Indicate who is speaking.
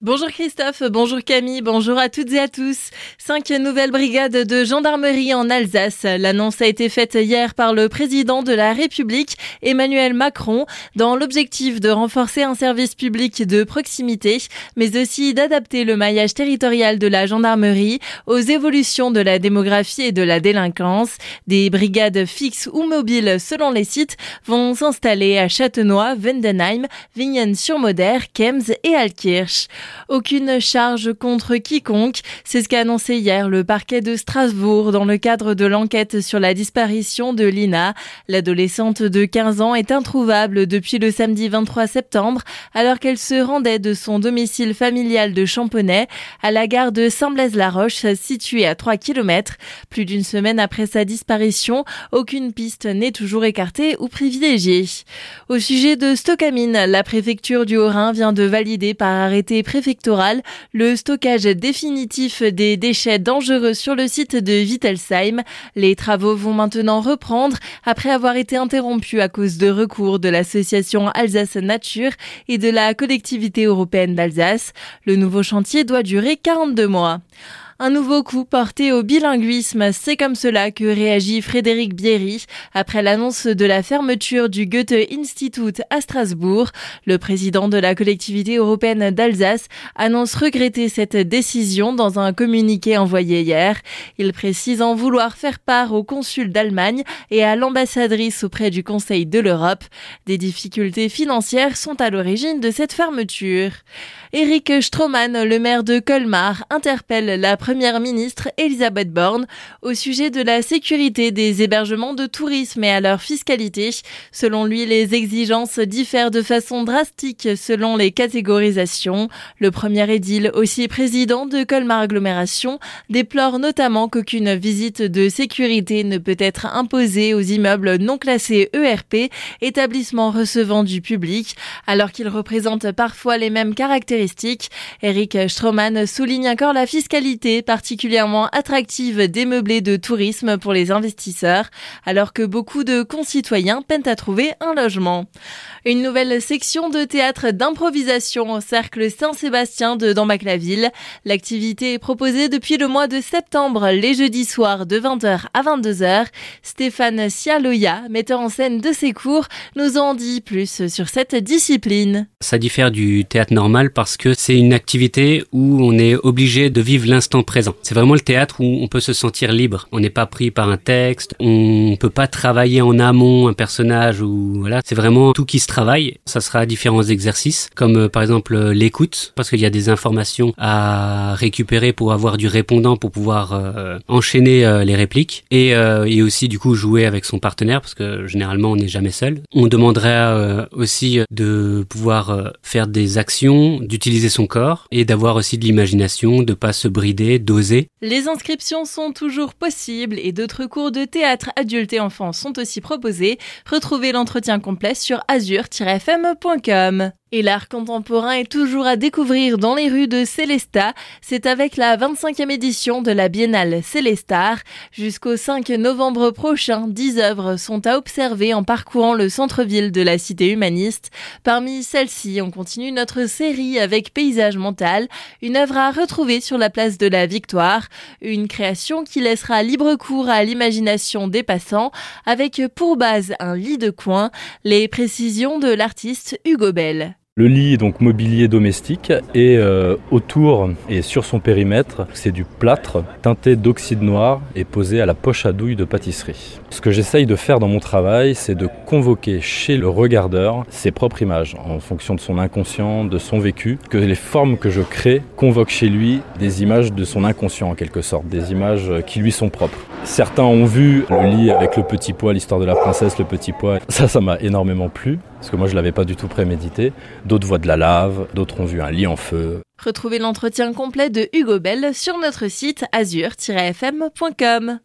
Speaker 1: Bonjour Christophe, bonjour Camille, bonjour à toutes et à tous. Cinq nouvelles brigades de gendarmerie en Alsace. L'annonce a été faite hier par le président de la République, Emmanuel Macron, dans l'objectif de renforcer un service public de proximité, mais aussi d'adapter le maillage territorial de la gendarmerie aux évolutions de la démographie et de la délinquance. Des brigades fixes ou mobiles selon les sites vont s'installer à Châtenois, Vendenheim, Vignen-sur-Moder, Kems et Alkirch. Aucune charge contre quiconque, c'est ce qu'a annoncé hier le parquet de Strasbourg dans le cadre de l'enquête sur la disparition de Lina. L'adolescente de 15 ans est introuvable depuis le samedi 23 septembre alors qu'elle se rendait de son domicile familial de Champonnet à la gare de Saint-Blaise-la-Roche située à 3 km. Plus d'une semaine après sa disparition, aucune piste n'est toujours écartée ou privilégiée. Au sujet de Stocamine, la préfecture du Haut-Rhin vient de valider par arrêté préfectoral le stockage définitif des déchets dangereux sur le site de Wittelsheim. Les travaux vont maintenant reprendre après avoir été interrompus à cause de recours de l'association Alsace Nature et de la collectivité européenne d'Alsace. Le nouveau chantier doit durer 42 mois. Un nouveau coup porté au bilinguisme, c'est comme cela que réagit Frédéric Bierry après l'annonce de la fermeture du Goethe-Institut à Strasbourg. Le président de la collectivité européenne d'Alsace annonce regretter cette décision dans un communiqué envoyé hier. Il précise en vouloir faire part au consul d'Allemagne et à l'ambassadrice auprès du Conseil de l'Europe. Des difficultés financières sont à l'origine de cette fermeture. Eric Stroman, le maire de Colmar, interpelle la première ministre Elisabeth Borne au sujet de la sécurité des hébergements de tourisme et à leur fiscalité. Selon lui, les exigences diffèrent de façon drastique selon les catégorisations. Le premier édile, aussi président de Colmar Agglomération, déplore notamment qu'aucune visite de sécurité ne peut être imposée aux immeubles non classés ERP, établissements recevant du public, alors qu'ils représentent parfois les mêmes caractéristiques Eric Stroman souligne encore la fiscalité particulièrement attractive des meublés de tourisme pour les investisseurs, alors que beaucoup de concitoyens peinent à trouver un logement. Une nouvelle section de théâtre d'improvisation au Cercle Saint-Sébastien de Dambach-la-Ville. L'activité est proposée depuis le mois de septembre, les jeudis soirs de 20h à 22h. Stéphane Sialoya, metteur en scène de ces cours, nous en dit plus sur cette discipline.
Speaker 2: Ça diffère du théâtre normal parce que c'est une activité où on est obligé de vivre l'instant présent. C'est vraiment le théâtre où on peut se sentir libre. On n'est pas pris par un texte, on peut pas travailler en amont un personnage ou voilà. C'est vraiment tout qui se travaille. Ça sera différents exercices comme euh, par exemple euh, l'écoute parce qu'il y a des informations à récupérer pour avoir du répondant pour pouvoir euh, enchaîner les répliques et, et aussi du coup jouer avec son partenaire parce que généralement on n'est jamais seul. On demanderait aussi de pouvoir faire des actions, du d'utiliser son corps et d'avoir aussi de l'imagination, de pas se brider, d'oser.
Speaker 1: Les inscriptions sont toujours possibles et d'autres cours de théâtre adultes et enfants sont aussi proposés. Retrouvez l'entretien complet sur azur-fm.com. Et l'art contemporain est toujours à découvrir dans les rues de Célestat. C'est avec la 25e édition de la Biennale Célestar. Jusqu'au 5 novembre prochain, 10 œuvres sont à observer en parcourant le centre-ville de la cité humaniste. Parmi celles-ci, on continue notre série avec Paysage mental, une œuvre à retrouver sur la place de la Victoire, une création qui laissera libre cours à l'imagination des passants avec pour base un lit de coin, les précisions de l'artiste Hugo Bell.
Speaker 3: Le lit est donc mobilier domestique et euh, autour et sur son périmètre, c'est du plâtre teinté d'oxyde noir et posé à la poche à douille de pâtisserie. Ce que j'essaye de faire dans mon travail, c'est de convoquer chez le regardeur ses propres images en fonction de son inconscient, de son vécu, que les formes que je crée convoquent chez lui des images de son inconscient en quelque sorte, des images qui lui sont propres. Certains ont vu le lit avec le petit pois, l'histoire de la princesse, le petit pois. Ça, ça m'a énormément plu parce que moi je l'avais pas du tout prémédité. D'autres voient de la lave, d'autres ont vu un lit en feu.
Speaker 1: Retrouvez l'entretien complet de Hugo Bell sur notre site azur-fm.com.